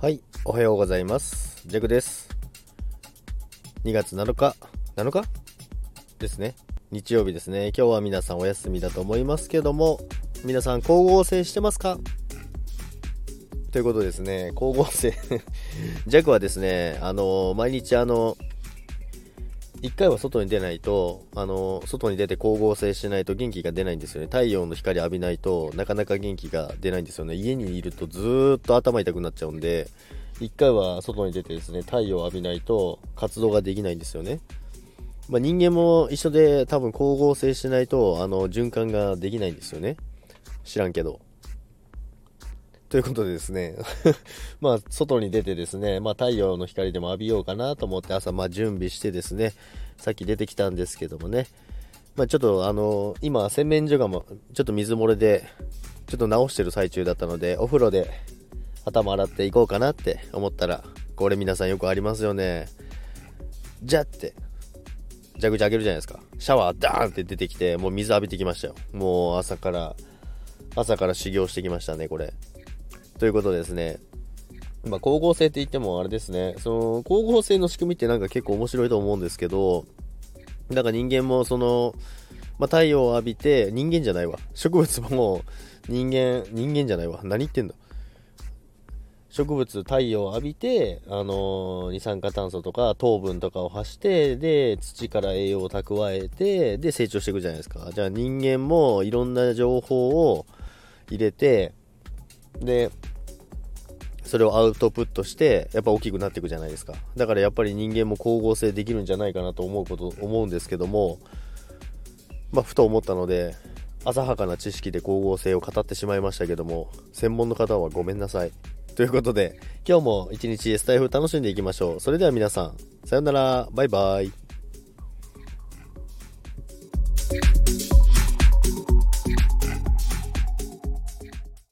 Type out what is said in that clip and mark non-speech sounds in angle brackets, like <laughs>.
はい、おはようございます。ジャクです。2月7日、7日？ですね。日曜日ですね。今日は皆さんお休みだと思いますけども、皆さん光合成してますか？ということですね、光合成 <laughs> ジャクはですね、あの、毎日あの、一回は外に出ないと、あの、外に出て光合成しないと元気が出ないんですよね。太陽の光浴びないとなかなか元気が出ないんですよね。家にいるとずーっと頭痛くなっちゃうんで、一回は外に出てですね、太陽を浴びないと活動ができないんですよね。まあ、人間も一緒で多分光合成しないと、あの、循環ができないんですよね。知らんけど。ということでですね、<laughs> まあ、外に出てですね、まあ、太陽の光でも浴びようかなと思って朝、まあ、準備してですね、さっき出てきたんですけどもね、まあ、ちょっとあの今、洗面所がもちょっと水漏れで、ちょっと直してる最中だったので、お風呂で頭洗っていこうかなって思ったら、これ皆さんよくありますよね。じゃって、蛇口開けるじゃないですか。シャワーダーンって出てきて、もう水浴びてきましたよ。もう朝から、朝から修行してきましたね、これ。ということですね、まあ、光合成って言ってもあれですね、その光合成の仕組みってなんか結構面白いと思うんですけど、なんか人間もその、まあ、太陽を浴びて、人間じゃないわ。植物も人間、人間じゃないわ。何言ってんだ植物、太陽を浴びて、あのー二酸化炭素とか糖分とかを発して、で、土から栄養を蓄えて、で、成長していくじゃないですか。じゃあ人間もいろんな情報を入れて、で、それをアウトプットして、やっぱ大きくなっていくじゃないですか。だからやっぱり人間も光合成できるんじゃないかなと思うこと、思うんですけども、まあ、ふと思ったので、浅はかな知識で光合成を語ってしまいましたけども、専門の方はごめんなさい。ということで、今日も一日スタイフ楽しんでいきましょう。それでは皆さん、さようなら、バイバイ。